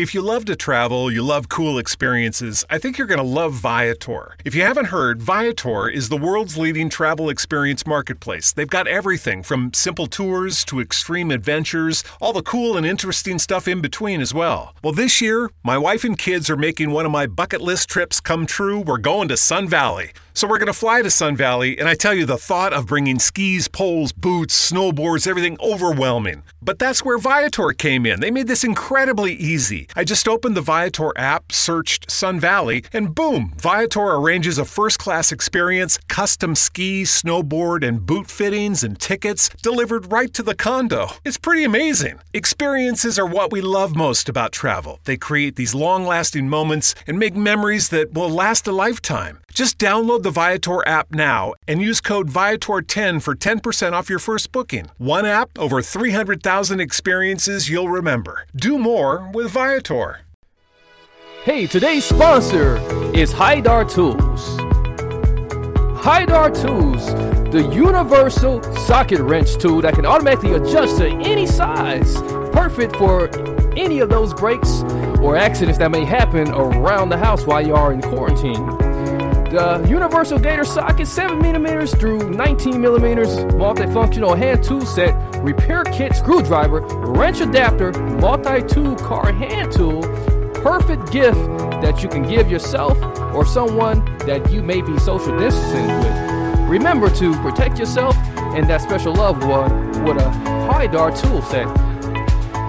If you love to travel, you love cool experiences, I think you're going to love Viator. If you haven't heard, Viator is the world's leading travel experience marketplace. They've got everything from simple tours to extreme adventures, all the cool and interesting stuff in between as well. Well, this year, my wife and kids are making one of my bucket list trips come true. We're going to Sun Valley. So we're going to fly to Sun Valley, and I tell you, the thought of bringing skis, poles, boots, snowboards, everything overwhelming. But that's where Viator came in. They made this incredibly easy. I just opened the Viator app, searched Sun Valley, and boom, Viator arranges a first class experience, custom ski, snowboard, and boot fittings and tickets delivered right to the condo. It's pretty amazing. Experiences are what we love most about travel. They create these long lasting moments and make memories that will last a lifetime. Just download the Viator app now and use code Viator10 for 10% off your first booking. One app, over 300,000 experiences you'll remember. Do more with Viator. Hey, today's sponsor is Haidar Tools. Haidar Tools, the universal socket wrench tool that can automatically adjust to any size, perfect for any of those breaks or accidents that may happen around the house while you are in quarantine. The Universal Gator socket, 7 millimeters through 19 millimeters, multifunctional hand tool set, repair kit, screwdriver, wrench adapter, multi-tool car hand tool, perfect gift that you can give yourself or someone that you may be social distancing with. Remember to protect yourself and that special loved one with a Haidar tool set.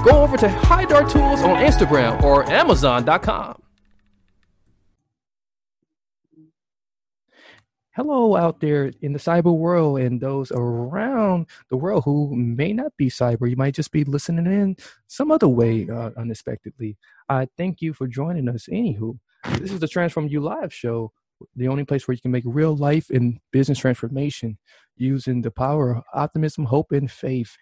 Go over to Haidar Tools on Instagram or Amazon.com. Hello, out there in the cyber world and those around the world who may not be cyber. You might just be listening in some other way uh, unexpectedly. I thank you for joining us. Anywho, this is the Transform You Live show, the only place where you can make real life and business transformation using the power of optimism, hope, and faith.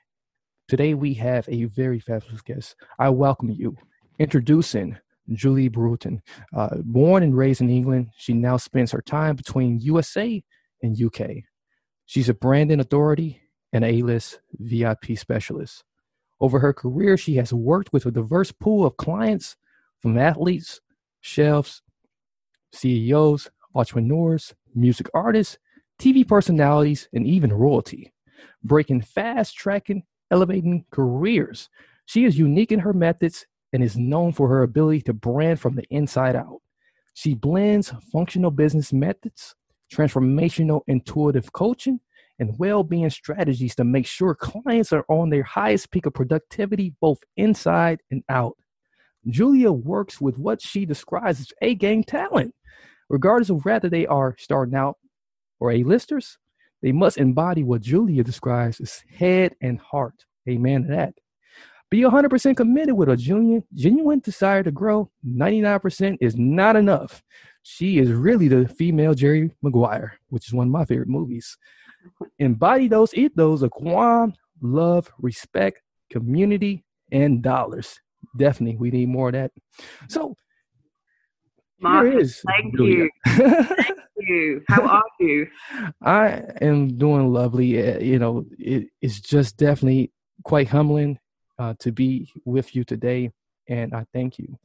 Today we have a very fabulous guest. I welcome you. Introducing Julia Bruton. Uh, born and raised in England, she now spends her time between USA and UK. She's a branding authority and A list VIP specialist. Over her career, she has worked with a diverse pool of clients from athletes, chefs, CEOs, entrepreneurs, music artists, TV personalities, and even royalty, breaking fast tracking, elevating careers. She is unique in her methods and is known for her ability to brand from the inside out. She blends functional business methods, transformational intuitive coaching, and well being strategies to make sure clients are on their highest peak of productivity both inside and out. Julia works with what she describes as A game talent. Regardless of whether they are starting out or A-listers, they must embody what Julia describes as head and heart. Amen to that. Be 100% committed with a genuine, genuine desire to grow. 99% is not enough. She is really the female Jerry Maguire, which is one of my favorite movies. Embody those ethos of Guam, love, respect, community, and dollars. Definitely, we need more of that. So, Marcus, thank Julia. you. thank you. How are you? I am doing lovely. Uh, you know, it, it's just definitely quite humbling uh, to be with you today, and I thank you.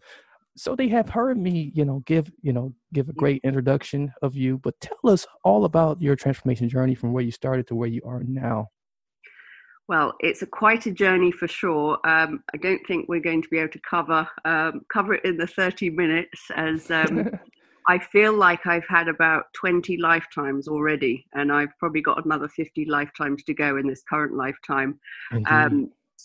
So they have heard me, you know, give you know give a great introduction of you, but tell us all about your transformation journey from where you started to where you are now. Well, it's a quite a journey for sure. Um, I don't think we're going to be able to cover um, cover it in the thirty minutes, as um, I feel like I've had about twenty lifetimes already, and I've probably got another fifty lifetimes to go in this current lifetime.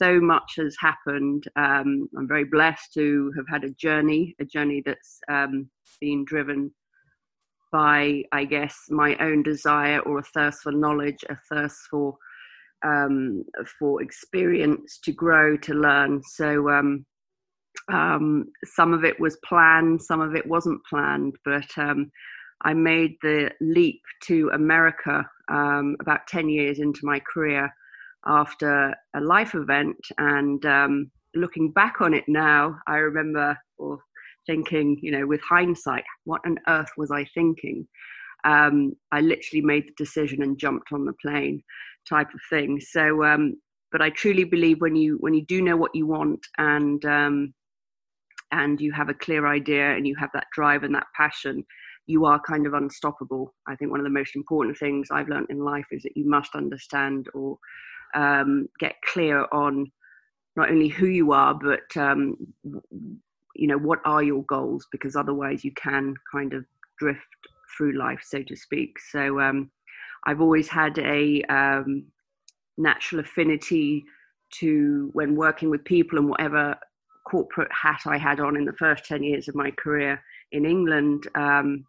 Um, so much has happened. Um, I'm very blessed to have had a journey, a journey that's um, been driven by, I guess, my own desire or a thirst for knowledge, a thirst for um, for experience, to grow, to learn. So um, um, some of it was planned, some of it wasn't planned, but um, I made the leap to America about ten years into my career after a life event. And um, looking back on it now, I remember or thinking, you know, with hindsight, what on earth was I thinking? Um, I literally made the decision and jumped on the plane, type of thing. So, um, but I truly believe when you when you do know what you want and um, and you have a clear idea and you have that drive and that passion, you are kind of unstoppable. I think one of the most important things I've learned in life is that you must understand or um, get clear on not only who you are, but um, you know what are your goals, because otherwise you can kind of drift through life, so to speak. So um, I've always had a um, natural affinity to when working with people and whatever corporate hat I had on in the first 10 years of my career in England. Um,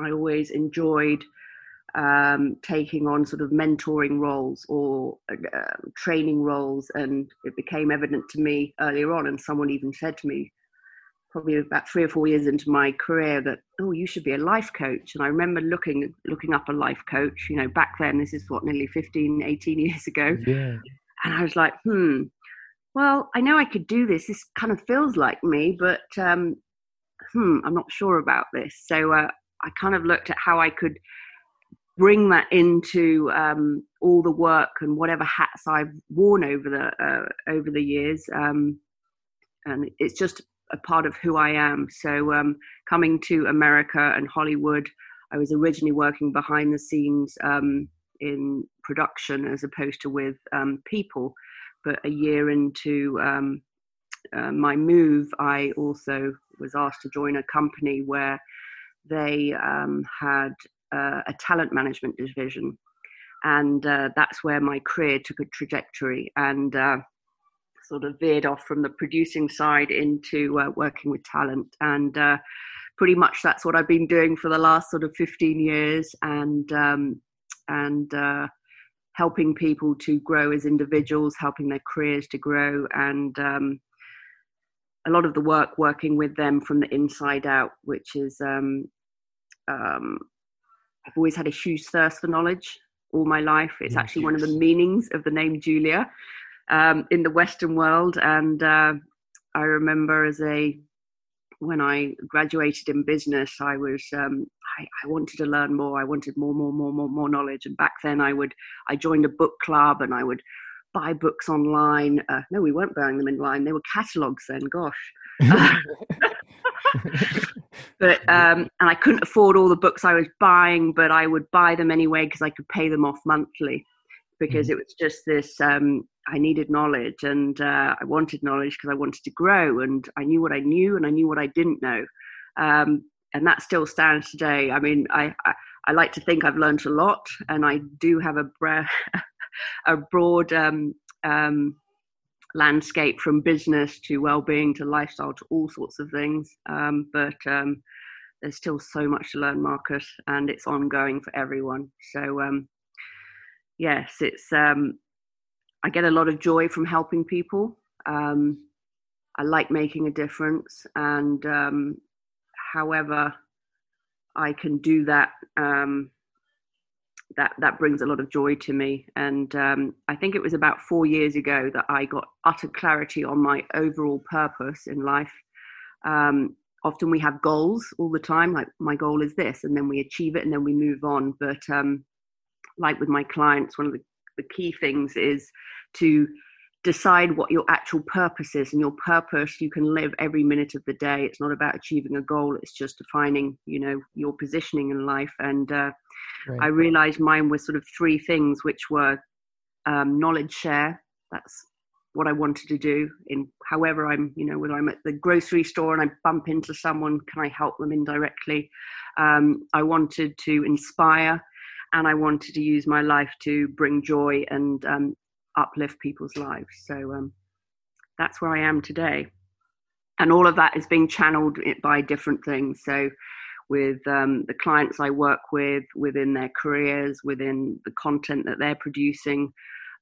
I always enjoyed um, taking on sort of mentoring roles or uh, training roles. And it became evident to me earlier on, and someone even said to me, probably about three or four years into my career that oh you should be a life coach and i remember looking looking up a life coach you know back then this is what nearly 15 18 years ago yeah. and i was like hmm well i know i could do this this kind of feels like me but um hmm i'm not sure about this so uh, i kind of looked at how i could bring that into um, all the work and whatever hats I've worn over the uh, over the years, um, and it's just a part of who I am. So um, coming to America and Hollywood, I was originally working behind the scenes um, in production as opposed to with um, people. But a year into um, uh, my move, I also was asked to join a company where they had uh, a talent management division. And uh, that's where my career took a trajectory and uh, sort of veered off from the producing side into uh, working with talent. And uh, pretty much that's what I've been doing for the last sort of 15 years and, um, and helping people to grow as individuals, helping their careers to grow. And um, a lot of the work working with them from the inside out, which is um, um, I've always had a huge thirst for knowledge all my life. It's yes, actually yes. one of the meanings of the name Julia um, in the Western world. And uh, I remember as a when I graduated in business, I was um, I, I, wanted to learn more. I wanted more, more, more, more, more knowledge. And back then, I would I joined a book club and I would buy books online. Uh, no, we weren't buying them online. They were catalogs then. Gosh. but um, and I couldn't afford all the books I was buying, but I would buy them anyway because I could pay them off monthly because mm-hmm. it was just this. Um, I needed knowledge and uh, I wanted knowledge because I wanted to grow and I knew what I knew and I knew what I didn't know. Um, and that still stands today. I mean, I, I, I like to think I've learned a lot, and I do have a, bra- a broad um, um, landscape from business to well-being to lifestyle to all sorts of things. Um, but um, there's still so much to learn marcus and it's ongoing for everyone. So um, yes it's um, i get a lot of joy from helping people. Um, i like making a difference and um, however i can do that that that brings a lot of joy to me. And um, I think it was about four years ago that I got utter clarity on my overall purpose in life. Um, often we have goals all the time, like my goal is this, and then we achieve it and then we move on. But um, like with my clients, one of the, the key things is to decide what your actual purpose is and your purpose you can live every minute of the day it's not about achieving a goal it's just defining you know your positioning in life and uh, i realized mine was sort of three things which were um, knowledge share that's what i wanted to do in however i'm you know whether i'm at the grocery store and i bump into someone can i help them indirectly um, i wanted to inspire and I wanted to use my life to bring joy and um, uplift people's lives. So um, that's where I am today. And all of that is being channeled by different things. So, with um, the clients I work with, within their careers, within the content that they're producing.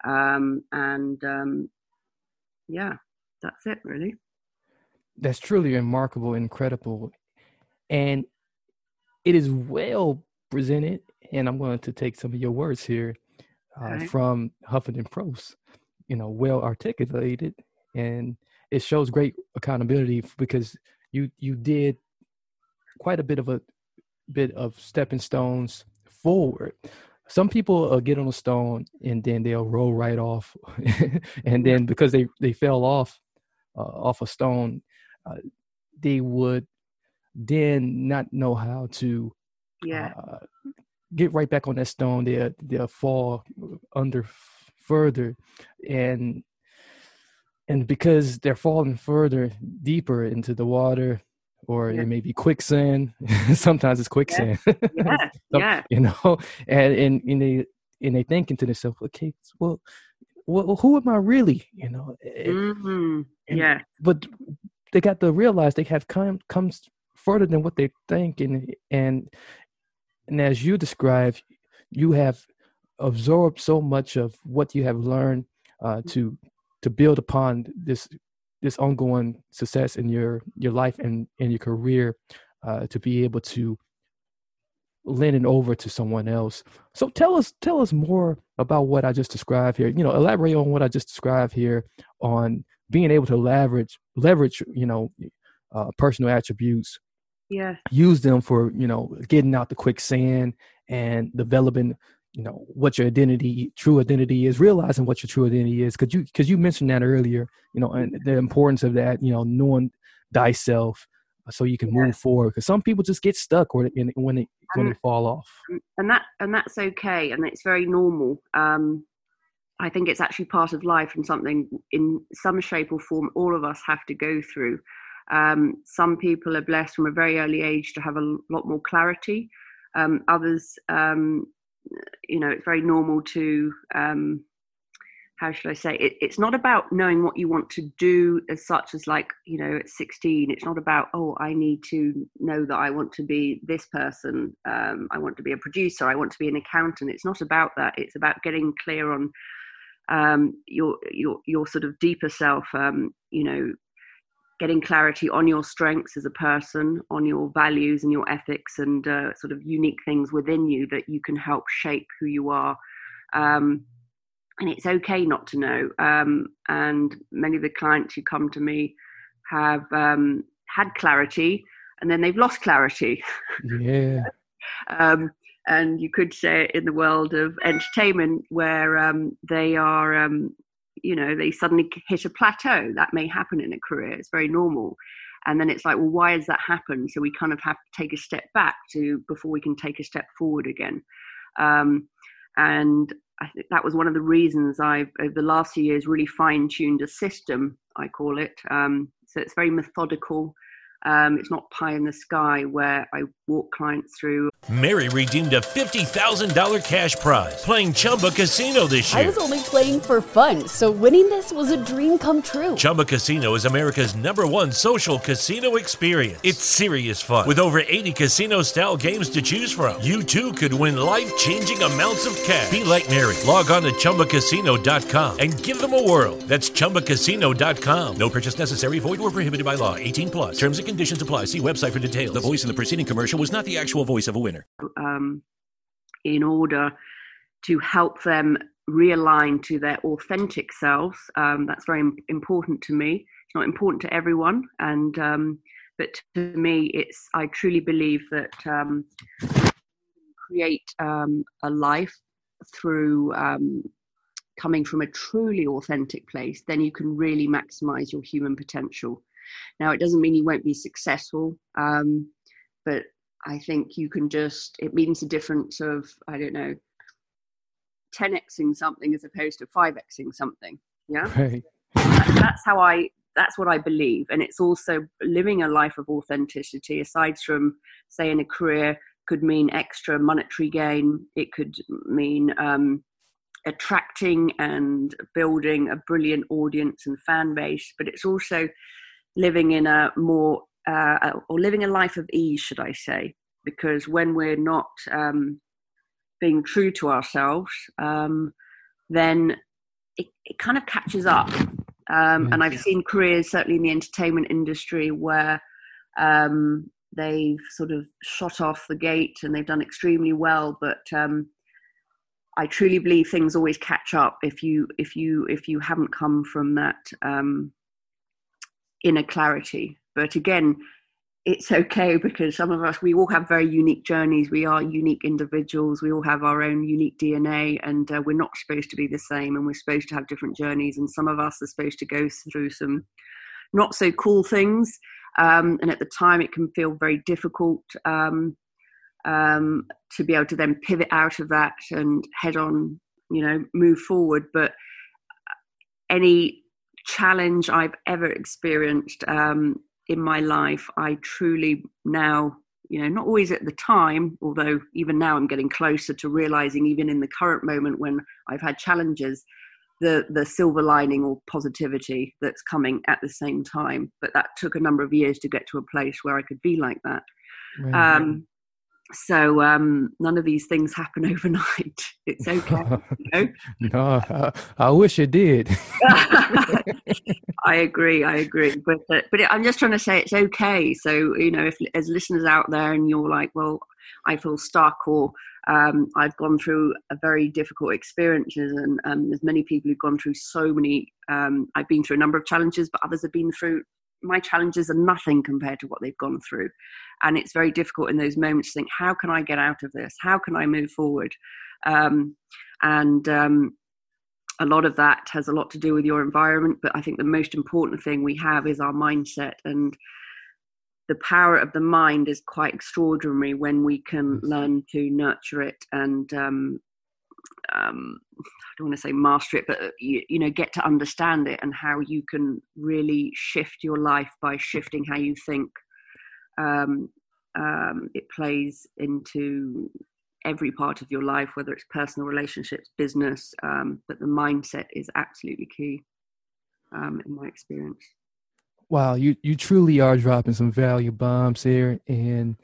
Um, and um, yeah, that's it really. That's truly remarkable, incredible. And it is well presented. And I'm going to take some of your words here uh, from Huffington Post. You know, well articulated, and it shows great accountability because you you did quite a bit of a bit of stepping stones forward. Some people uh, get on a stone and then they'll roll right off, and then because they they fell off uh, off a stone, uh, they would then not know how to yeah uh, get right back on that stone. They'll they'll fall under further, and and because they're falling further deeper into the water, or yeah. it may be quicksand. Sometimes it's quicksand. Yeah, yeah. so, yeah. You know, and and and they and they thinking to themselves, okay, well, well, who am I really? You know. Mm-hmm. And, yeah. But they got to realize they have come comes further than what they think, and and and as you described, you have absorbed so much of what you have learned uh, to to build upon this this ongoing success in your your life and in your career uh, to be able to lend it over to someone else. So tell us tell us more about what I just described here. You know, elaborate on what I just described here on being able to leverage leverage you know uh, personal attributes yeah use them for you know getting out the quicksand and developing you know what your identity true identity is realizing what your true identity is because you because you mentioned that earlier you know and the importance of that you know knowing thyself so you can move forward because some people just get stuck when they, when they when they fall off and that and that's okay and it's very normal um i think it's actually part of life and something in some shape or form all of us have to go through um, some people are blessed from a very early age to have a lot more clarity. Um, others, um, you know, it's very normal to, um, how should I say, it, it's not about knowing what you want to do as such as like, you know, at 16, it's not about, oh, I need to know that I want to be this person. Um, I want to be a producer. I want to be an accountant. It's not about that. It's about getting clear on um, your your your sort of deeper self. Um, you know, getting clarity on your strengths as a person, on your values and your ethics, and uh, sort of unique things within you that you can help shape who you are. Um, and it's okay not to know. Um, and many of the clients who come to me have um, had clarity and then they've lost clarity. Yeah. Um, and you could say it in the world of entertainment where um, they are um, you know they suddenly hit a plateau that may happen in a career. It's very normal. And then it's like well why has that happened? So we kind of have to take a step back to before we can take a step forward again. Um, and I think that was one of the reasons I've over the last few years really fine tuned a system I call it. Um, so it's very methodical um, it's not pie in the sky where I walk clients through. Mary redeemed a $50,000 cash prize playing Chumba Casino this year. I was only playing for fun, so winning this was a dream come true. Chumba Casino is America's number one social casino experience. It's serious fun. With over 80 casino style games to choose from, you too could win life changing amounts of cash. Be like Mary. Log on to chumbacasino.com and give them a whirl. That's chumbacasino.com. No purchase necessary, void, or prohibited by law. 18 plus. Terms and conditions conditions apply. See website for details. The voice in the preceding commercial was not the actual voice of a winner. Um, in order to help them realign to their authentic selves, um, that's very important to me. It's not important to everyone, and um, but to me, it's. I truly believe that um, create um, a life through um, coming from a truly authentic place, then you can really maximize your human potential. Now, it doesn't mean you won't be successful, um, but I think you can just, it means a difference of, I don't know, 10xing something as opposed to 5xing something. Yeah. Right. That's how I, that's what I believe. And it's also living a life of authenticity, aside from, say, in a career, could mean extra monetary gain. It could mean um, attracting and building a brilliant audience and fan base, but it's also living in a more uh, or living a life of ease, should I say? Because when we're not um, being true to ourselves, um, then it, it, kind of catches up. Um, and I've seen careers, certainly in the entertainment industry, where um, they've sort of shot off the gate and they've done extremely well, but um, I truly believe things always catch up if you if you if you haven't come from that um, inner clarity. But again, it's okay because some of us, we all have very unique journeys. We are unique individuals. We all have our own unique DNA, and uh, we're not supposed to be the same, and we're supposed to have different journeys. And some of us are supposed to go through some not so cool things. Um, and at the time, it can feel very difficult um, um, to be able to then pivot out of that and head on, you know, move forward. But any challenge I've ever experienced um, in my life, I truly now, you know, not always at the time, although even now I'm getting closer to realizing, even in the current moment when I've had challenges, the the silver lining or positivity that's coming at the same time. But that took a number of years to get to a place where I could be like that. Right. Um, so um, none of these things happen overnight. It's okay. you know? no, I, I, wish it did. I agree. I agree. But uh, but it, I'm just trying to say it's okay. So you know, if as listeners out there and you're like, well, I feel stuck, or um, I've gone through a very difficult experiences, and um, there's many people who've gone through so many. Um, I've been through a number of challenges, but others have been through my challenges are nothing compared to what they've gone through. And it's very difficult in those moments to think how can i get out of this? How can i move forward? Um, and um, a lot of that has a lot to do with your environment but i think the most important thing we have is our mindset and the power of the mind is quite extraordinary when we can learn to nurture it and um, um, I don't want to say master it, but uh, you, you, know, get to understand it and how you can really shift your life by shifting how you think. Um, um, it plays into every part of your life, whether it's personal relationships, business, um, but the mindset is absolutely key um, in my experience. Wow, you you truly are dropping some value bombs here, and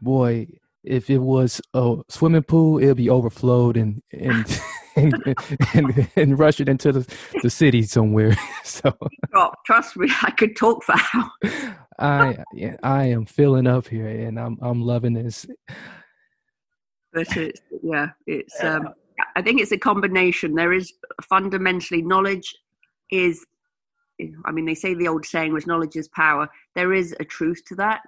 boy, if it was a swimming pool, it'd be overflowed and and and, and, and, rush it into the, the city somewhere. so oh, trust me, I could talk for hours. I I am filling up here, and I'm I'm loving this. But it's yeah, it's um, I think it's a combination. There is fundamentally knowledge is, I mean, they say the old saying was knowledge is power. There is a truth to that.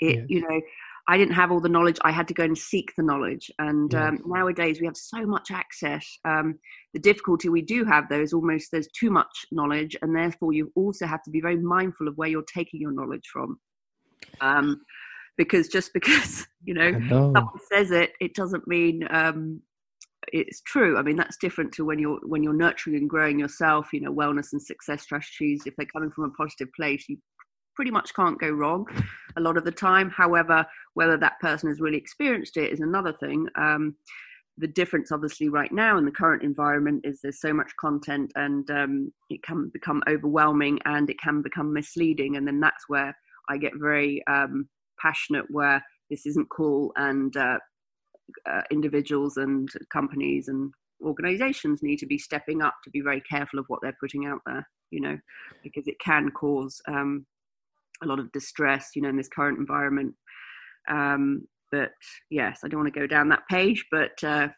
It yes. you know I didn't have all the knowledge. I had to go and seek the knowledge. And um, nowadays we have so much access. Um, the difficulty we do have, though, is almost there's too much knowledge, and therefore you also have to be very mindful of where you're taking your knowledge from. Um, because just because you know, know, someone says it, it doesn't mean um, it's true. I mean, that's different to when you're when you're nurturing and growing yourself. You know, wellness and success strategies. If they're coming from a positive place, you pretty much can't go wrong a lot of the time. However, whether that person has really experienced it is another thing. Um, the difference, obviously, right now in the current environment is there's so much content and um, it can become overwhelming and it can become misleading. And then that's where I get very um, passionate, where this isn't cool and uh, uh, individuals and companies and organizations need to be stepping up to be very careful of what they're putting out there, you know, because it can cause um, a lot of distress, you know, in this current environment. Um, but yes, I don't want to go down that page, but uh,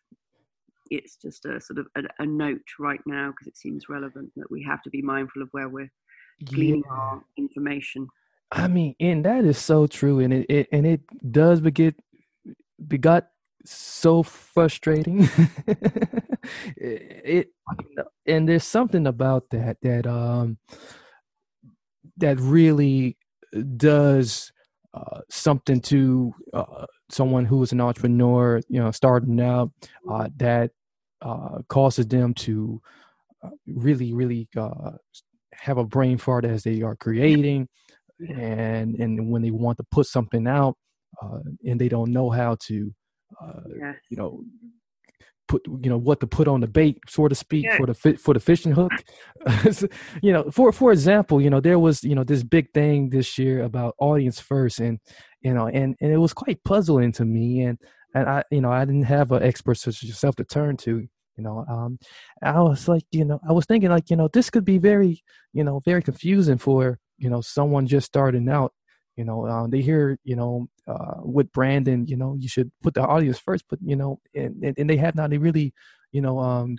it's just a sort of a, a note right now because it seems relevant that we have to be mindful of where we're gleaning yeah. our information. I mean, and that is so true, and it, it and it does beget begot so frustrating. it, it and there's something about that that um that really does uh, something to uh, someone who is an entrepreneur, you know, starting out, uh, that uh, causes them to uh, really, really uh, have a brain fart as they are creating, and and when they want to put something out, and they don't know how to, yes. you know, put you know what to put on the bait so to speak yeah. for the for the fishing hook you know for for example you know there was you know this big thing this year about audience first and you know and and it was quite puzzling to me and and i you know i didn't have an expert such as yourself to turn to you know um i was like you know i was thinking like you know this could be very you know very confusing for you know someone just starting out you know um, they hear you know uh, with branding you know you should put the audience first but you know and, and, and they have not really you know um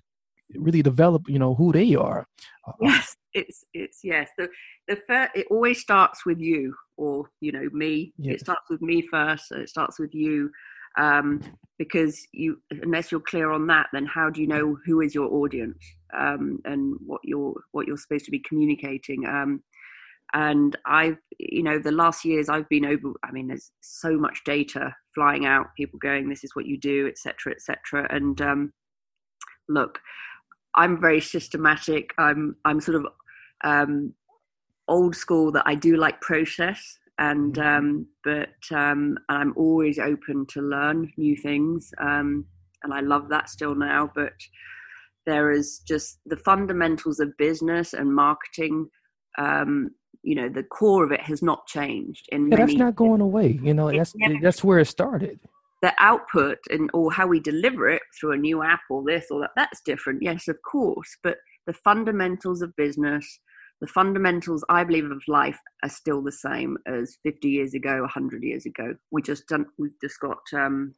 really develop you know who they are. Uh, yes it's it's yes. The the first, it always starts with you or you know me. Yes. it starts with me first so it starts with you. Um because you unless you're clear on that then how do you know who is your audience um and what you're what you're supposed to be communicating? Um and I've, you know, the last years I've been over. I mean, there's so much data flying out. People going, "This is what you do," etc., etc. And um, look, I'm very systematic. I'm I'm sort of um, old school that I do like process, and mm-hmm. um, but um, I'm always open to learn new things, um, and I love that still now. But there is just the fundamentals of business and marketing um, you know the core of it has not changed and yeah, that's not going away you know that's never, that's where it started. The output and or how we deliver it through a new app or this or that that's different yes of course but the fundamentals of business the fundamentals i believe of life are still the same as 50 years ago 100 years ago. We just don't we've just got um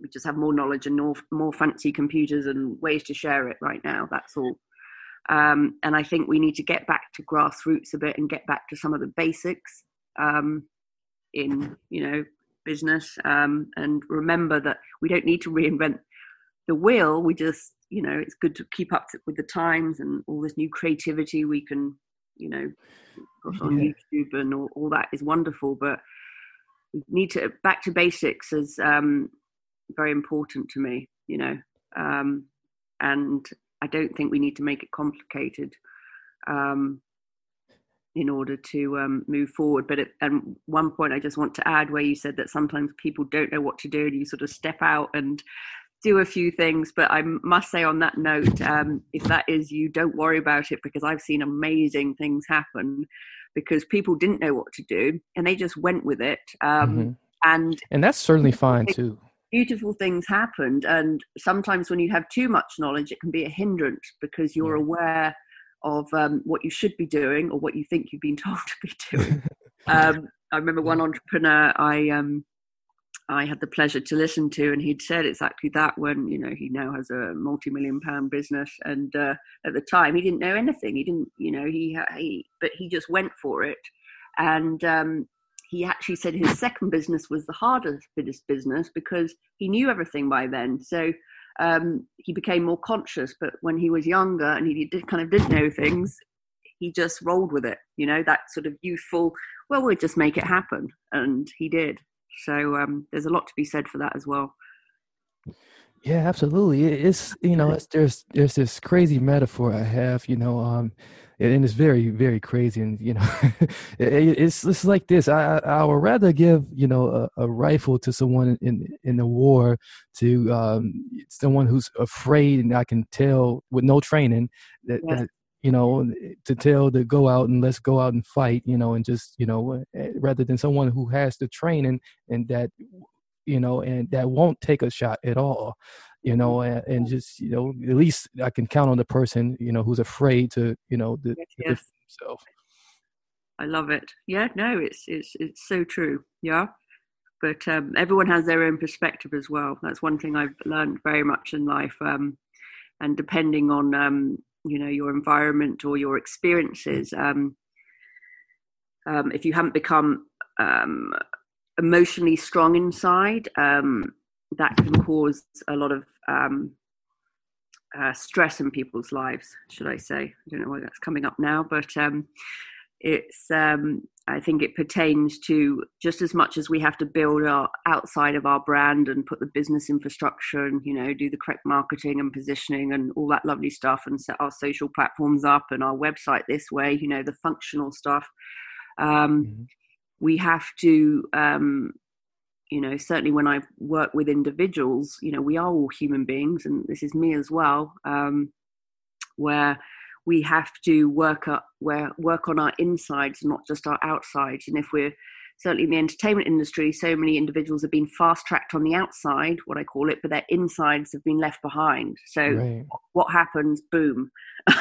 we just have more knowledge and more, more fancy computers and ways to share it right now that's all um, and I think we need to get back to grassroots a bit and get back to some of the basics um, in, you know, business. Um, and remember that we don't need to reinvent the wheel. We just, you know, it's good to keep up with the times and all this new creativity we can, you know, on yeah. YouTube and all, all, that is wonderful. But we need to back to basics is um, very important to me, you know. Um, and I don't think we need to make it complicated um, in order to um, move forward. But at and one point, I just want to add where you said that sometimes people don't know what to do, and you sort of step out and do a few things. But I must say, on that note, um, if that is you, don't worry about it because I've seen amazing things happen because people didn't know what to do and they just went with it. Um, mm-hmm. And and that's certainly fine too beautiful things happened. And sometimes when you have too much knowledge, it can be a hindrance because you're yeah. aware of um, what you should be doing or what you think you've been told to be doing. um, I remember one entrepreneur I um, I had the pleasure to listen to, and he'd said exactly that when you know he now has a multi-million pound business, and uh, at the time he didn't know anything. He didn't, you know, he, he but he just went for it, and um, he actually said his second business was the hardest business because he knew everything by then. So um, he became more conscious. But when he was younger and he did, kind of didn't know things, he just rolled with it. You know, that sort of youthful, well, we'll just make it happen. And he did. So um, there's a lot to be said for that as well. Yeah, absolutely. It's you know, it's, there's there's this crazy metaphor I have. You know, um, and it's very very crazy and you know it's it's like this i i would rather give you know a, a rifle to someone in in the war to um, someone who's afraid and i can tell with no training that, yeah. that you know to tell to go out and let's go out and fight you know and just you know eh, rather than someone who has the training and that you know and that won't take a shot at all you know, and, and, just you know, at least I can count on the person, you know, who's afraid to, you know, the, yes. himself. I love it. Yeah, no, it's it's it's so true. Yeah, but um, everyone has their own perspective as well. That's one thing I've learned very much in life. Um, and depending on um, you know your environment or your experiences, um, um, if you haven't become um, emotionally strong inside, um, that can cause a lot of um, uh, stress in people's lives, should I say? I don't know why that's coming up now, but um, it's. Um, I think it pertains to just as much as we have to build our outside of our brand and put the business infrastructure and you know do the correct marketing and positioning and all that lovely stuff and set our social platforms up and our website this way. You know the functional stuff. Um, mm-hmm. We have to um, you know certainly when i work with individuals you know we are all human beings and this is me as well um, where we have to work up where work on our insides not just our outsides. And if we're certainly in the entertainment industry so many individuals have been fast tracked on the outside what i call it but their insides have been left behind. So right. what happens? Boom.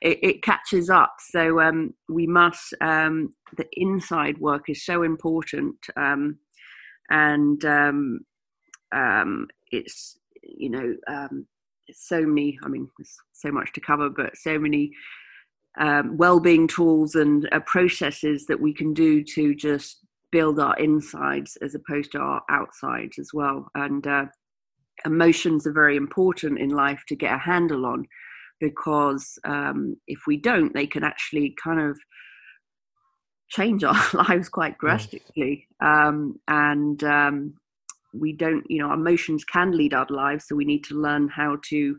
It, it, catches up. So um, we must um, the inside work is so important um, and um, um, it's you know um, so many. I mean, there's so much to cover, but so many um, well-being tools and uh, processes that we can do to just build our insides as opposed to our outsides as well. And uh, emotions are very important in life to get a handle on because um, if we don't, they can actually kind of change our lives quite drastically. Um, and um, we don't, you know, our emotions can lead our lives, so we need to learn how to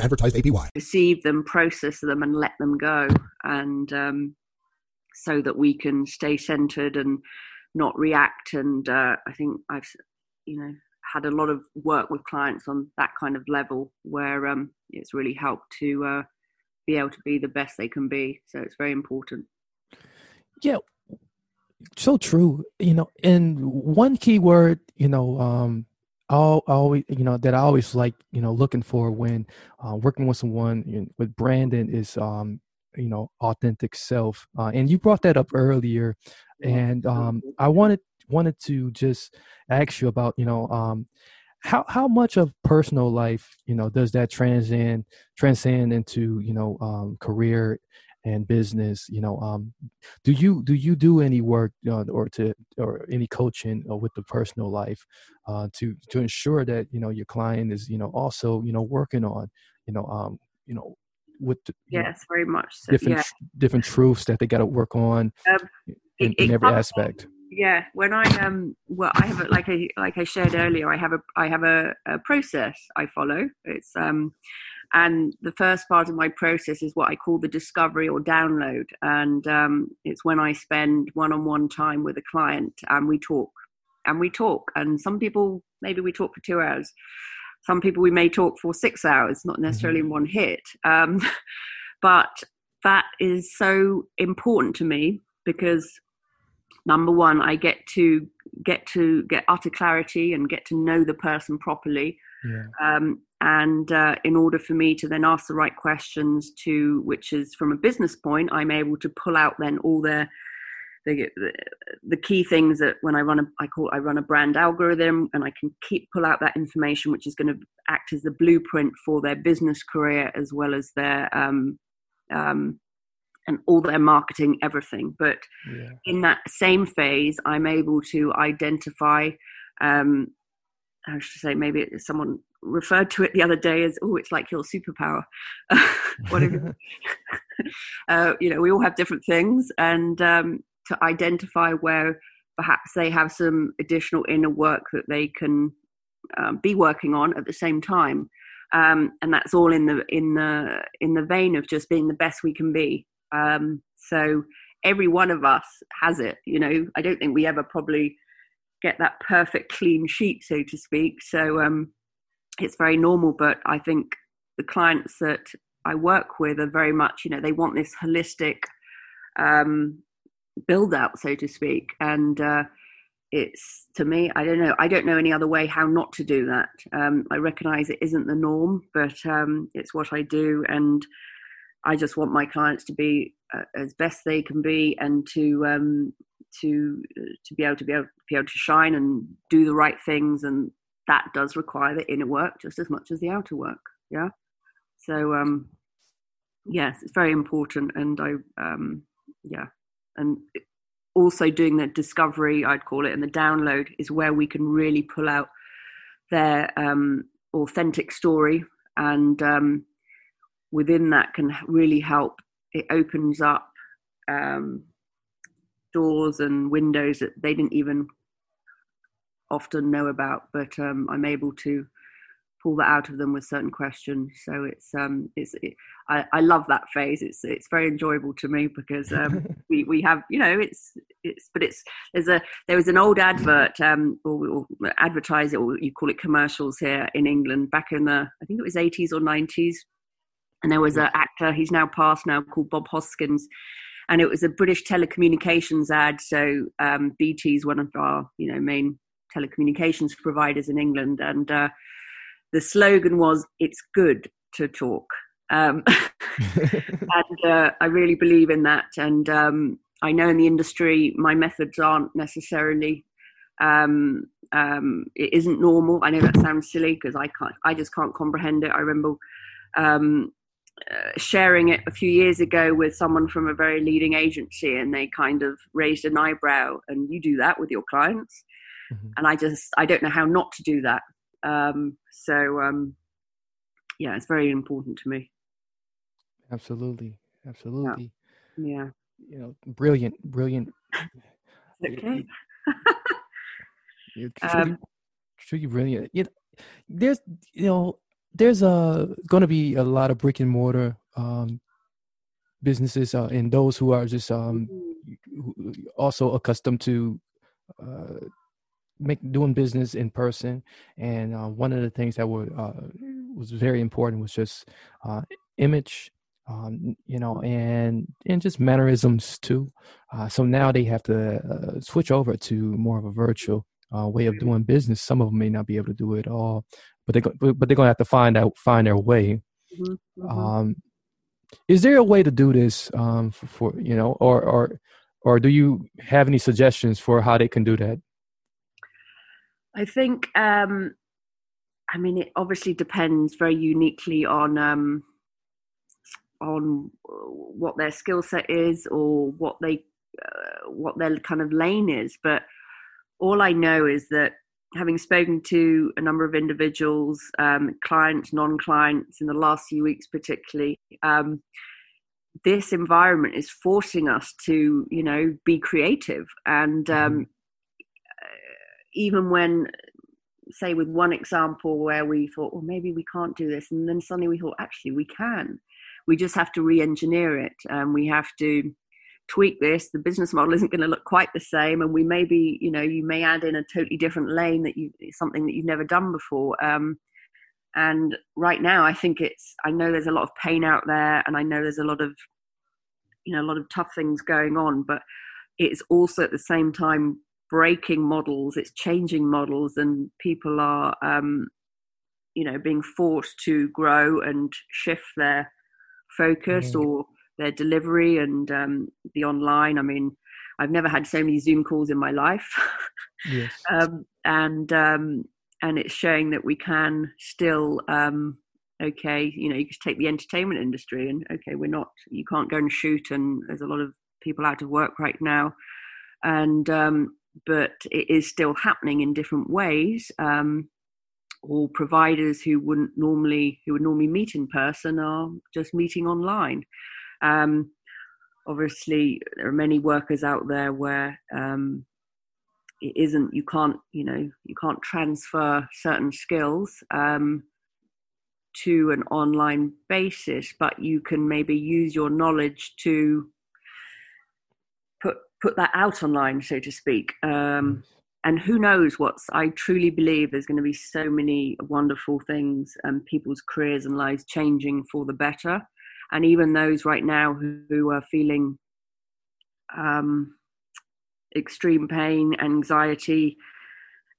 advertised APY. Receive them, process them, and let them go, and um, so that we can stay centered and not react. And uh, I think I've, you know, had a lot of work with clients on that kind of level where um, it's really helped to uh, be able to be the best they can be. So it's very important. Yeah, so true. You know, and one key word, you know, um, all always you know that I always like you know looking for when uh, working with someone you know, with branding is um you know authentic self uh, and you brought that up earlier and um I wanted wanted to just ask you about you know um how how much of personal life you know does that transcend transcend into you know um career and business you know um do you do you do any work uh, or to or any coaching uh, with the personal life uh to to ensure that you know your client is you know also you know working on you know um you know with the, know, Yes, very much. So, different yeah. different truths that they got to work on Um, in, it- in every aspect yeah when i um well i have a, like i like i shared earlier i have a i have a, a process i follow it's um and the first part of my process is what i call the discovery or download. And um it's when i spend one-on-one time with a client and we talk and we talk. And some people maybe we talk for two hours. Some people we may talk for six hours not necessarily in one hit. Um but that is so important to me because number one i get to get to get utter clarity and get to know the person properly. Yeah. Um, and uh, in order for me to then ask the right questions to which is from a business point i'm able to pull out then all their the, the, the key things that when I run a I call I run a brand algorithm and I can keep pull out that information which is going to act as the blueprint for their business career as well as their um, um, and all their marketing everything. But yeah. in that same phase, I'm able to identify, um, how should I say, maybe someone referred to it the other day as, oh, it's like your superpower. Whatever. uh, you know, we all have different things, and um, to identify where perhaps they have some additional inner work that they can um, be working on at the same time. Um, and that's all in the in the in the vein of just being the best we can be. Um, so every one of us has it you know i don't think we ever probably get that perfect clean sheet so to speak so um it's very normal but i think the clients that i work with are very much you know they want this holistic um build out so to speak. And uh it's to me i don't know i don't know any other way how not to do that. Um i recognize it isn't the norm but um it's what i do. And I just want my clients to be uh, as best they can be and to um, to to be able to be able, be able to shine and do the right things, and that does require the inner work just as much as the outer work. Yeah. So um, yes, it's very important, and I um, yeah, and also doing the discovery, I'd call it, and the download is where we can really pull out their um, authentic story and um, within that can really help. It opens up um, doors and windows that they didn't even often know about, but um, I'm able to pull that out of them with certain questions. So it's um it's it, I, I love that phase. It's it's very enjoyable to me because um we, we have you know it's it's but it's there's a there was an old advert um or, or advertise it or you call it commercials here in England back in the I think it was 80s or 90s and there was an actor he's now passed now called Bob Hoskins and it was a British telecommunications ad. So um, BT is one of our you know main telecommunications providers in England, and uh, the slogan was "It's good to talk," um, and uh, I really believe in that. And um, I know in the industry, my methods aren't necessarily. Um, um, it isn't normal. I know that sounds silly because I can't. I just can't comprehend it. I remember um, uh, sharing it a few years ago with someone from a very leading agency, and they kind of raised an eyebrow. And you do that with your clients, mm-hmm. and I just I don't know how not to do that. Um, so um, yeah, it's very important to me. Absolutely, absolutely. Yeah. yeah. You know, brilliant, brilliant. okay. You're truly, um, truly brilliant. You know, there's you know there's a going to be a lot of brick and mortar um, businesses uh, and those who are just um, mm-hmm. also accustomed to uh, make doing business in person. And uh, one of the things that were uh, was very important was just uh, image, um, you know, and and just mannerisms too. Uh, so now they have to switch over to more of a virtual way of doing business. Some of them may not be able to do it all, but they but they're gonna have to find out find their way. Mm-hmm, mm-hmm. Um, is there a way to do this um, for, for, you know, or or or do you have any suggestions for how they can do that? I think, um, I mean, it obviously depends very uniquely on um, on what their skill set is or what they uh, what their kind of lane is. But all I know is that having spoken to a number of individuals, um, clients, non-clients, in the last few weeks, particularly, um, this environment is forcing us to, you know, be creative. And um, mm-hmm. Even when, say, with one example where we thought, well, maybe we can't do this, and then suddenly we thought, actually, we can. We just have to re-engineer it, and we have to tweak this the business model isn't going to look quite the same and we may be you know you may add in a totally different lane that you something that you've never done before um, and right now i think it's i know there's a lot of pain out there and i know there's a lot of you know a lot of tough things going on but it's also at the same time breaking models it's changing models and people are um, you know being forced to grow and shift their focus mm. or their delivery and um, the online. I mean, I've never had so many Zoom calls in my life. Yes. um, and um, and it's showing that we can still um, okay, you know, you just take the entertainment industry and okay, we're not you can't go and shoot and there's a lot of people out of work right now. And um, but it is still happening in different ways. Um, or providers who wouldn't normally who would normally meet in person are just meeting online. Um, obviously, there are many workers out there where um, it isn't. You can't, you know, you can't transfer certain skills um, to an online basis, but you can maybe use your knowledge to put put that out online, so to speak. Um, and who knows what's i truly believe there's going to be so many wonderful things and people's careers and lives changing for the better and even those right now who, who are feeling um, extreme pain, anxiety,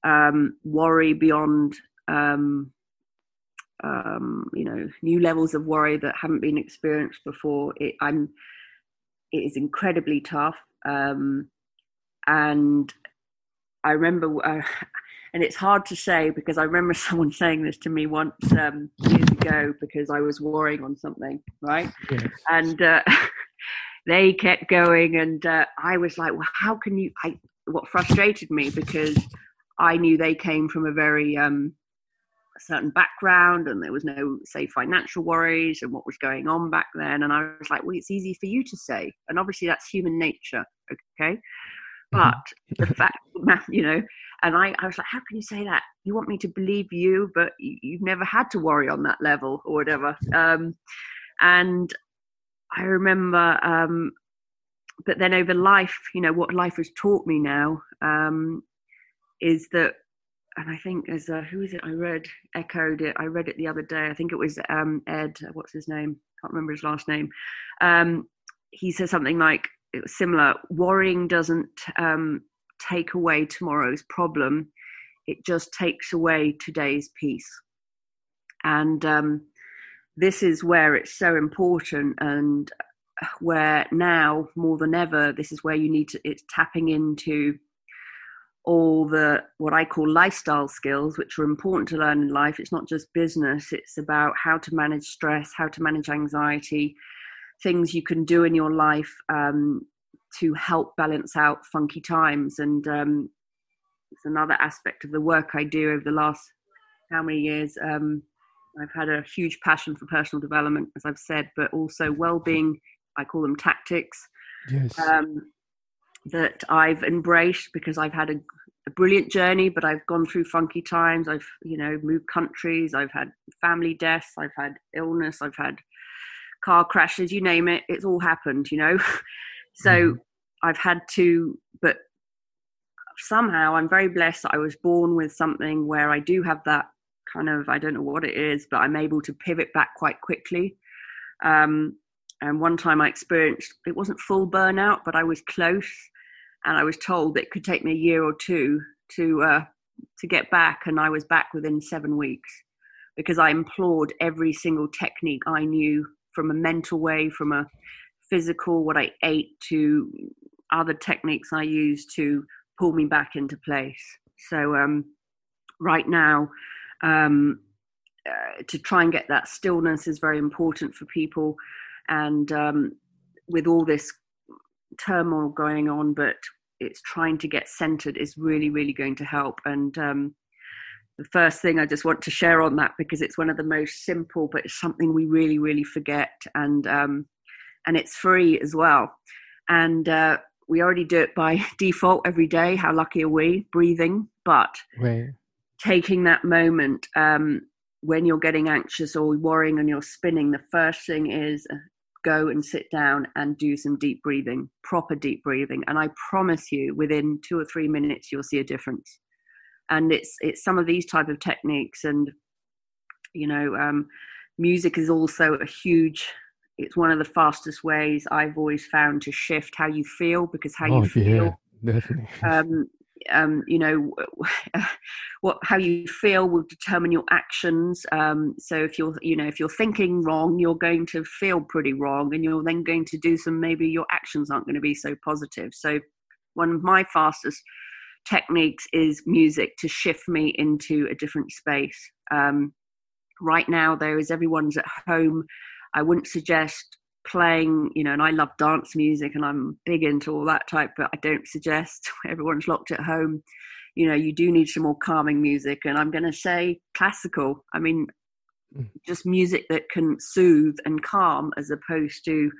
um, worry beyond, um, um, you know, new levels of worry that haven't been experienced before. It, I'm, it is incredibly tough, um, and I remember. Uh, and it's hard to say because I remember someone saying this to me once um, years ago because I was worrying on something, right? Yes. And uh, they kept going, and uh, I was like, "Well, how can you?" I what frustrated me because I knew they came from a very um, certain background, and there was no, say, financial worries and what was going on back then. And I was like, "Well, it's easy for you to say," and obviously that's human nature, okay? Mm-hmm. But the fact, you know, And I, I was like, how can you say that? You want me to believe you, but you, have never had to worry on that level or whatever. Um, and I remember, um, but then over life, you know, what life has taught me now um, is that, and I think as a, who is it? I read echoed it. I read it the other day. I think it was um, Ed. What's his name? Can't remember his last name. Um, he said something like similar. Worrying doesn't um, take away tomorrow's problem; it just takes away today's peace. And um, this is where it's so important and where now more than ever this is where you need to it's tapping into all the what i call lifestyle skills which are important to learn in life it's not just business it's about how to manage stress how to manage anxiety things you can do in your life um, to help balance out funky times and um, it's another aspect of the work i do over the last how many years um, I've had a huge passion for personal development, as I've said, but also well-being. I call them tactics. Yes. Um, that I've embraced because I've had a, a, brilliant journey, but I've gone through funky times. I've, you know, moved countries. I've had family deaths. I've had illness. I've had car crashes. You name it. It's all happened. You know. so mm-hmm. I've had to, but somehow I'm very blessed that I was born with something where I do have that kind of I don't know what it is, but I'm able to pivot back quite quickly. Um, and one time I experienced it wasn't full burnout, but I was close, and I was told that it could take me a year or two to uh, to get back, and I was back within seven weeks because I implored every single technique I knew from a mental way, from a physical, what I ate, to other techniques I used to pull me back into place. So um, right now, um, uh, to try and get that stillness is very important for people and um, with all this turmoil going on but it's trying to get centered is really really going to help and um, the first thing i just want to share on that because it's one of the most simple but it's something we really really forget and um, and it's free as well and uh, we already do it by default every day how lucky are we breathing but right taking that moment um, when you're getting anxious or worrying and you're spinning, the first thing is uh, go and sit down and do some deep breathing, proper deep breathing. And I promise you, within two or three minutes, you'll see a difference. And it's it's some of these type of techniques, and you know, um, music is also a huge. It's one of the fastest ways I've always found to shift how you feel because how oh, you feel yeah, definitely. Um, um, you know what how you feel will determine your actions um, so if you're you know if you're thinking wrong you're going to feel pretty wrong and you're then going to do some maybe your actions aren't going to be so positive so one of my fastest techniques is music to shift me into a different space um, right now there is everyone's at home i wouldn't suggest playing, you know, and I love dance music and I'm big into all that type, but I don't suggest everyone's locked at home. You know, you do need some more calming music, and I'm going to say classical. I mean, mm. just music that can soothe and calm, as opposed to.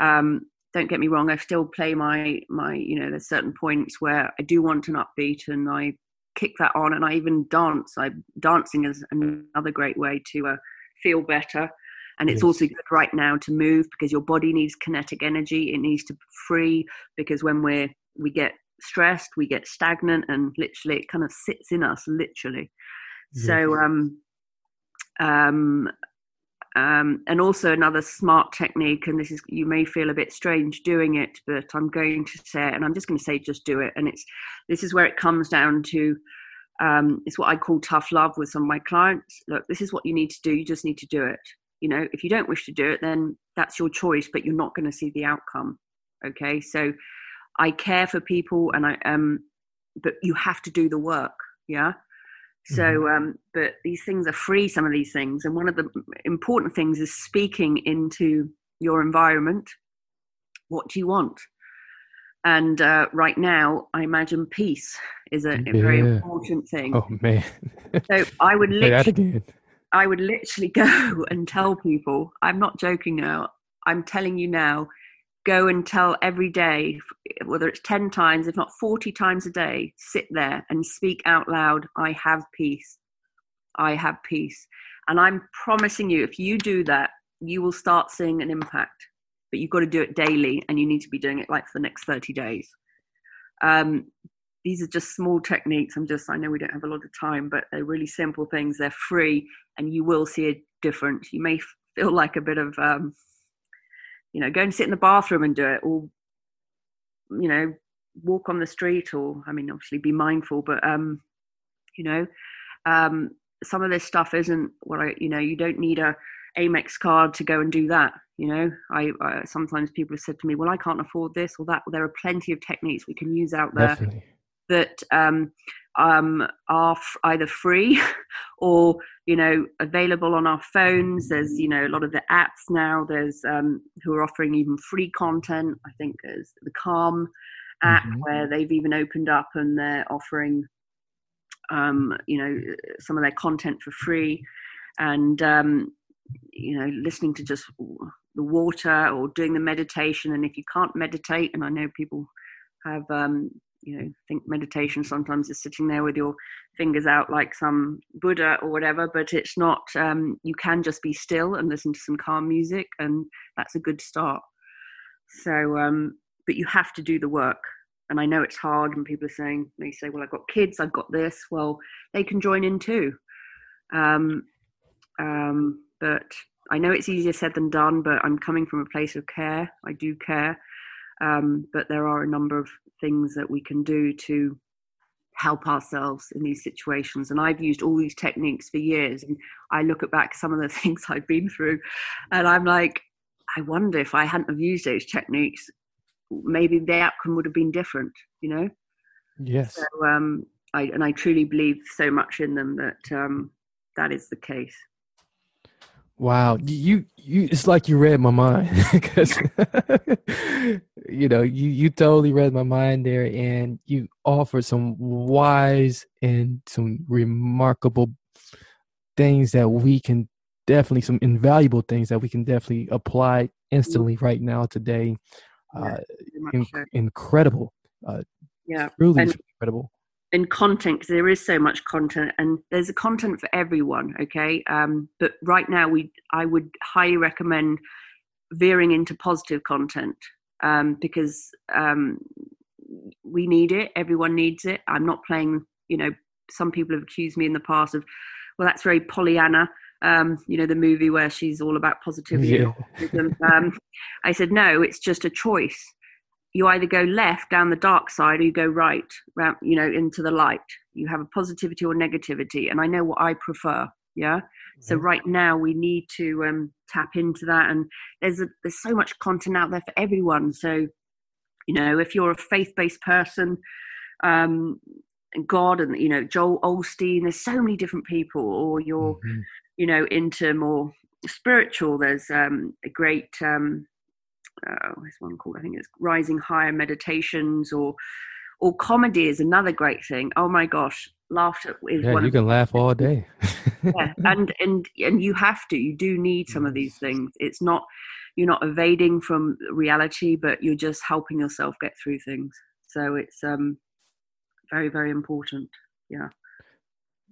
Um, don't get me wrong, I still play my my. You know, there's certain points where I do want an upbeat, and I kick that on, and I even dance. I dancing is another great way to uh, feel better and it's yes. also good right now to move because your body needs kinetic energy it needs to be free because when we're we get stressed we get stagnant and literally it kind of sits in us literally yes. so um um um, and also another smart technique, and this is you may feel a bit strange doing it, but I'm going to say it, and I'm just going to say just do it. And it's this is where it comes down to um, it's what I call tough love with some of my clients. Look, this is what you need to do. You just need to do it you know if you don't wish to do it then that's your choice but you're not going to see the outcome okay so i care for people and i um but you have to do the work yeah so mm-hmm. um but these things are free some of these things. And one of the important things is speaking into your environment. What do you want? And uh, right now i imagine peace is a, a yeah. very important thing. Oh man. So i would literally I would literally go and tell people, I'm not joking now, I'm telling you now, go and tell every day, whether it's 10 times, if not 40 times a day, sit there and speak out loud, I have peace. I have peace. And I'm promising you, if you do that, you will start seeing an impact. But you've got to do it daily and you need to be doing it like for the next 30 days. Um, these are just small techniques. I'm just, I know we don't have a lot of time, but they're really simple things. They're free and you will see a difference. You may feel like a bit of, um, you know, go and sit in the bathroom and do it, or, you know, walk on the street, or, I mean, obviously be mindful, but, um, you know, um, some of this stuff isn't what I, you know, you don't need a Amex card to go and do that. You know, I, I sometimes people have said to me, well, I can't afford this or that. Well, there are plenty of techniques we can use out there. Definitely that um, um, are f- either free or you know available on our phones. There's you know a lot of the apps now. There's um, who are offering even free content. I think there's the Calm app mm-hmm. where they've even opened up and they're offering um, you know some of their content for free, and um, you know listening to just the water or doing the meditation. And if you can't meditate, and I know people have um, you know think meditation sometimes is sitting there with your fingers out like some buddha or whatever but it's not um, you can just be still and listen to some calm music and that's a good start. So um, but you have to do the work. And i know it's hard and people are saying they say well i've got kids i've got this. Well they can join in too. Um, um, but i know it's easier said than done but i'm coming from a place of care. I do care um, but there are a number of things that we can do to help ourselves in these situations. And I've used all these techniques for years. And I look at back some of the things I've been through, and I'm like, I wonder if I hadn't have used those techniques, maybe the outcome would have been different. You know? Yes. So, um, I, and I truly believe so much in them that um, that is the case. Wow, you you it's like you read my mind because you know you you totally read my mind there, and you offered some wise and some remarkable things that we can definitely some invaluable things that we can definitely apply instantly right now today. Uh, in, incredible, uh, yeah, truly and, incredible in content because there is so much content and there's a content for everyone okay? Um, but right now we i would highly recommend veering into positive content um, because um, we need it everyone needs it. I'm not playing you know some people have accused me in the past of well that's very pollyanna um, you know the movie where she's all about positivity yeah. um, i said no it's just a choice you either go left down the dark side or you go right round, you know into the light you have a positivity or negativity and i know what i prefer yeah mm-hmm. so right now we need to um, tap into that and there's a, there's so much content out there for everyone so you know if you're a faith-based person um god and you know Joel Osteen there's so many different people or you're mm-hmm. you know into more spiritual there's um a great um uh, what's one called? I think it's Rising Higher Meditations or or comedy is another great thing. Oh my gosh, laughter is yeah, one. You can laugh all day. yeah, and and and you have to. You do need some of these things. It's not you're not evading from reality, but you're just helping yourself get through things. So it's um very very important. Yeah.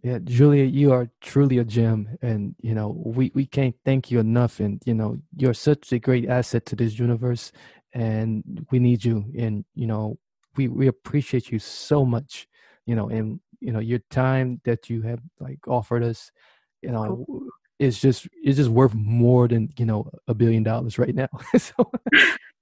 Yeah, Julia, you are truly a gem, and you know we we can't thank you enough. And you know you're such a great asset to this universe, and we need you. And you know we we appreciate you so much. You know, and you know your time that you have like offered us. You know, is just is just worth more than you know a billion dollars right now. so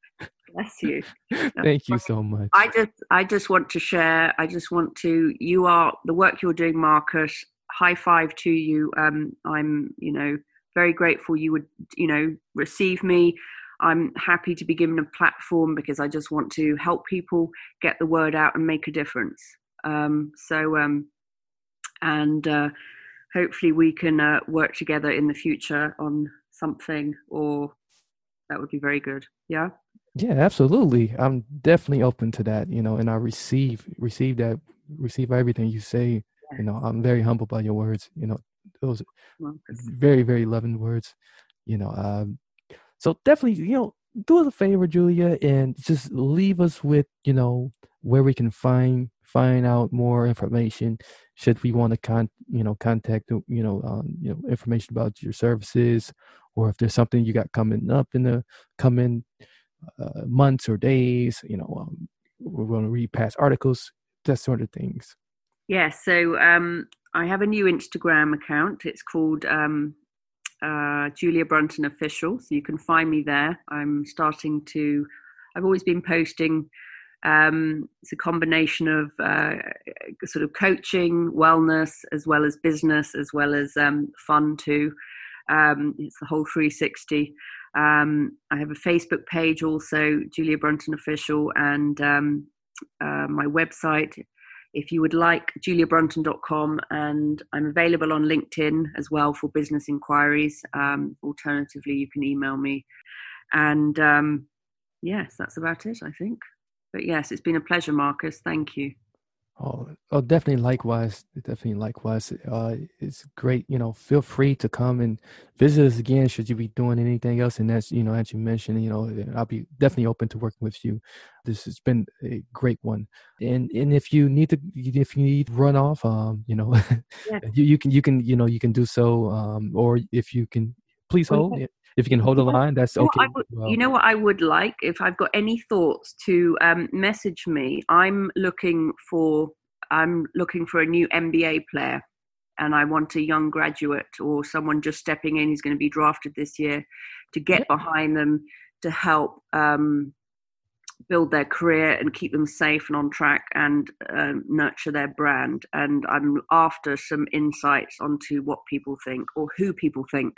bless you. Thank you so much. I just I just want to share. I just want to. You are the work you're doing, Marcus. High five to you. Um, I'm you know very grateful you would you know receive me. I'm happy to be given a platform because I just want to help people get the word out and make a difference. Um, so um, and uh, hopefully we can uh, work together in the future on something or that would be very good yeah yeah, absolutely. I'm definitely open to that, you know, and I receive receive that receive everything you say. You know, I'm very humbled by your words, you know, those very, very loving words, you know. Um so definitely, you know, do us a favor, Julia, and just leave us with you know where we can find find out more information should we want to con you know contact you know um, you know information about your services or if there's something you got coming up in the coming uh, months or days you know um, we're going to read past articles that sort of things yeah, so um, I have a new Instagram account. It's called um, uh, Julia Bruton Official. So you can find me there. I'm starting to, I've always been posting. Um, it's a combination of uh, sort of coaching, wellness, as well as business, as well as um, fun too. Um, it's the whole 360. Um, I have a Facebook page also, Julia Bruton Official, and um, uh, my website. If you would like juliabruton.com and i'm available on linkedin as well for business inquiries um, alternatively you can email me. And um, yes that's about it i think. But yes it's been a pleasure marcus. Thank you Oh, oh, definitely. Likewise, definitely. Likewise, uh, it's great. You know, feel free to come and visit us again. Should you be doing anything else, and that's you know, as you mentioned, you know, I'll be definitely open to working with you. This has been a great one. And and if you need to, if you need run off, um, you know, yeah. you, you can you can you know you can do so. Um, or if you can, please hold if you can hold a line, that's okay. You know, would, well. you know what I would like if I've got any thoughts to um, message me. I'm looking for I'm looking for a new NBA player, and I want a young graduate or someone just stepping in who's going to be drafted this year to get behind them to help um, build their career and keep them safe and on track and um, nurture their brand. And I'm after some insights onto what people think or who people think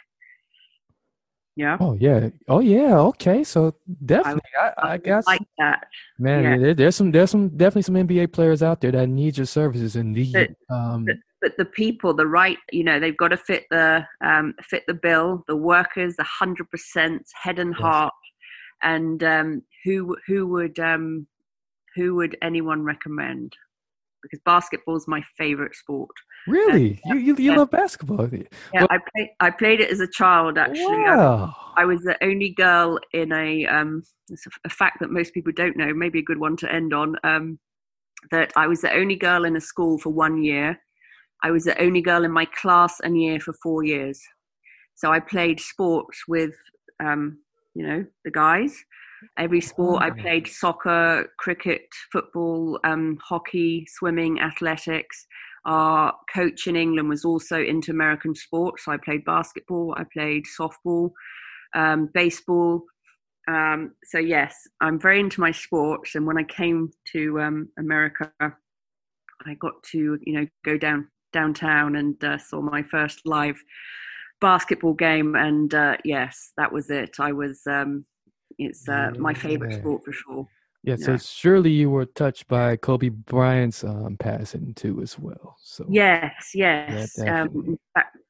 yeah. Oh yeah. Oh yeah. Okay. So definitely, I, I, I guess like that. Man, yeah. there, there's some, there's some, definitely some NBA players out there that need your services and need. But, um, but, but, the people, the right, you know, they've got to fit the, um, fit the bill. The workers, the hundred percent head and yes. heart, and um, who, who would, um, who would anyone recommend? Because basketball is my favorite sport. Really, you you, you yeah. love basketball? Yeah, well, I played I played it as a child. Actually, wow. I, I was the only girl in a um a fact that most people don't know. Maybe a good one to end on. Um, that I was the only girl in a school for one year. I was the only girl in my class and year for four years. So I played sports with um, you know the guys. Every sport I played soccer, cricket, football, um, hockey, swimming, athletics. Our coach in England was also into American sports. So I played basketball, I played softball, um, baseball. Um, so yes, I'm very into my sports. And when I came to um, America, I got to you know go down downtown and uh, saw my first live basketball game. And uh, yes, that was it. I was um, it's uh, my favorite sport for sure. Yeah, so surely you were touched by Kobe Bryant's um, passing too, as well. So yes, yes. Yeah, um,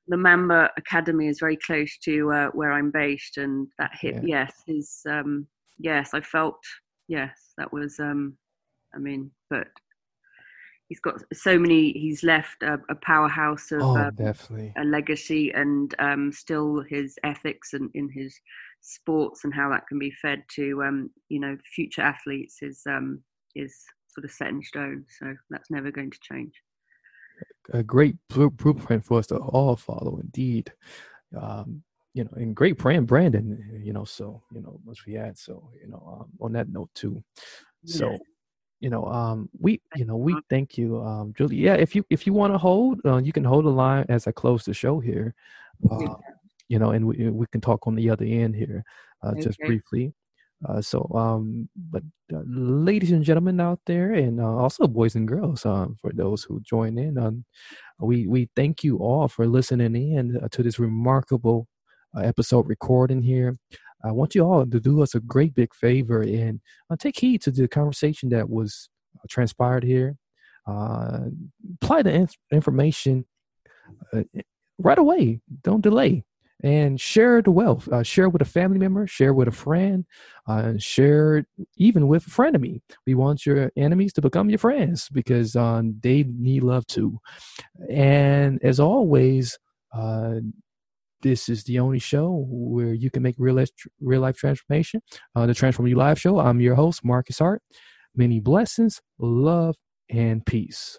the Mamba Academy is very close to uh, where I'm based, and that hit. Yeah. Yes, is um, yes. I felt yes. That was. Um, I mean, but he's got so many. He's left a, a powerhouse of oh, um, definitely a legacy, and um, still his ethics and in his sports and how that can be fed to um, you know future athletes is um, is sort of set in stone. So that's never going to change. A great blueprint for us to all follow, indeed. Um, you know, and great brand branding. You know, so you know, once we add, so you know, um, on that note too. So. Yeah. You know, um, we, you know, we thank you, um, Julie. Yeah, if you if you want to hold, uh, you can hold the line as I close the show here. Uh, you know, and we, we can talk on the other end here uh, okay. just briefly. Uh, so, um, but uh, ladies and gentlemen out there, and uh, also boys and girls, um, for those who join in, um, we we thank you all for listening in uh, to this remarkable uh, episode recording here. I want you all to do us a great big favor and take heed to the conversation that was transpired here. apply the inf- information right away. Don't delay and share the wealth. Uh, share with a family member, share with a friend, uh, share even with a me. We want your enemies to become your friends because um, they need love too. And as always, uh, this is the only show where you can make real life, real life transformation. Uh, the Transform You Live show. I'm your host, Marcus Hart. Many blessings, love, and peace.